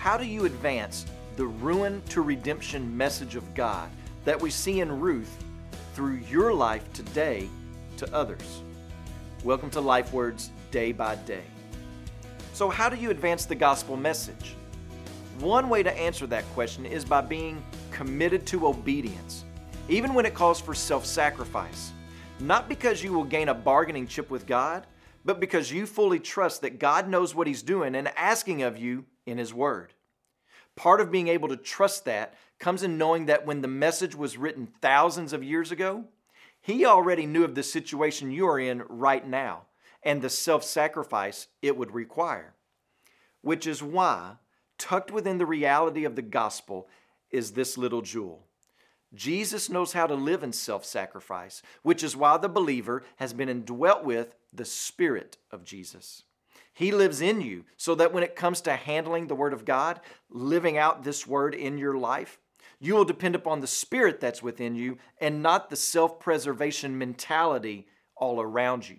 how do you advance the ruin to redemption message of God that we see in Ruth through your life today to others? Welcome to Life Words Day by Day. So, how do you advance the gospel message? One way to answer that question is by being committed to obedience, even when it calls for self sacrifice. Not because you will gain a bargaining chip with God, but because you fully trust that God knows what He's doing and asking of you in His Word. Part of being able to trust that comes in knowing that when the message was written thousands of years ago, He already knew of the situation you are in right now and the self sacrifice it would require. Which is why, tucked within the reality of the gospel, is this little jewel. Jesus knows how to live in self sacrifice, which is why the believer has been indwelt with the Spirit of Jesus. He lives in you so that when it comes to handling the Word of God, living out this Word in your life, you will depend upon the Spirit that's within you and not the self preservation mentality all around you.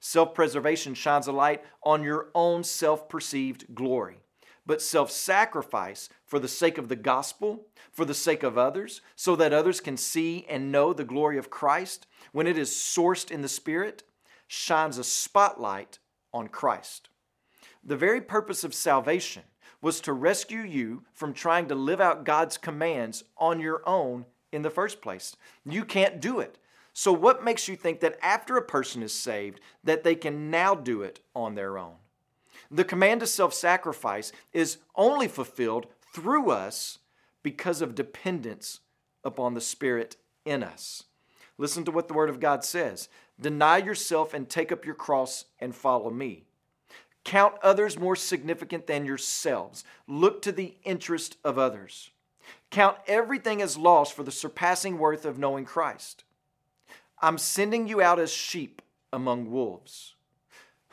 Self preservation shines a light on your own self perceived glory but self sacrifice for the sake of the gospel, for the sake of others, so that others can see and know the glory of Christ, when it is sourced in the Spirit, shines a spotlight on Christ. The very purpose of salvation was to rescue you from trying to live out God's commands on your own in the first place. You can't do it. So what makes you think that after a person is saved that they can now do it on their own? The command to self sacrifice is only fulfilled through us because of dependence upon the Spirit in us. Listen to what the Word of God says Deny yourself and take up your cross and follow me. Count others more significant than yourselves. Look to the interest of others. Count everything as loss for the surpassing worth of knowing Christ. I'm sending you out as sheep among wolves.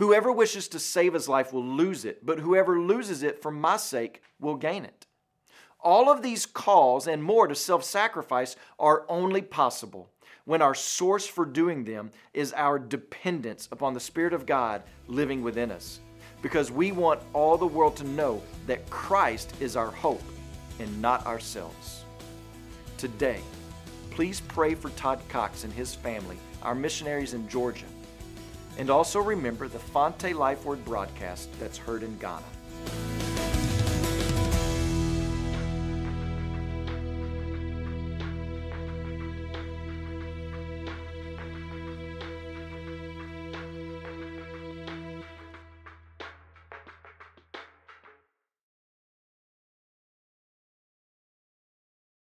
Whoever wishes to save his life will lose it, but whoever loses it for my sake will gain it. All of these calls and more to self sacrifice are only possible when our source for doing them is our dependence upon the Spirit of God living within us. Because we want all the world to know that Christ is our hope and not ourselves. Today, please pray for Todd Cox and his family, our missionaries in Georgia and also remember the Fante Life Word broadcast that's heard in Ghana.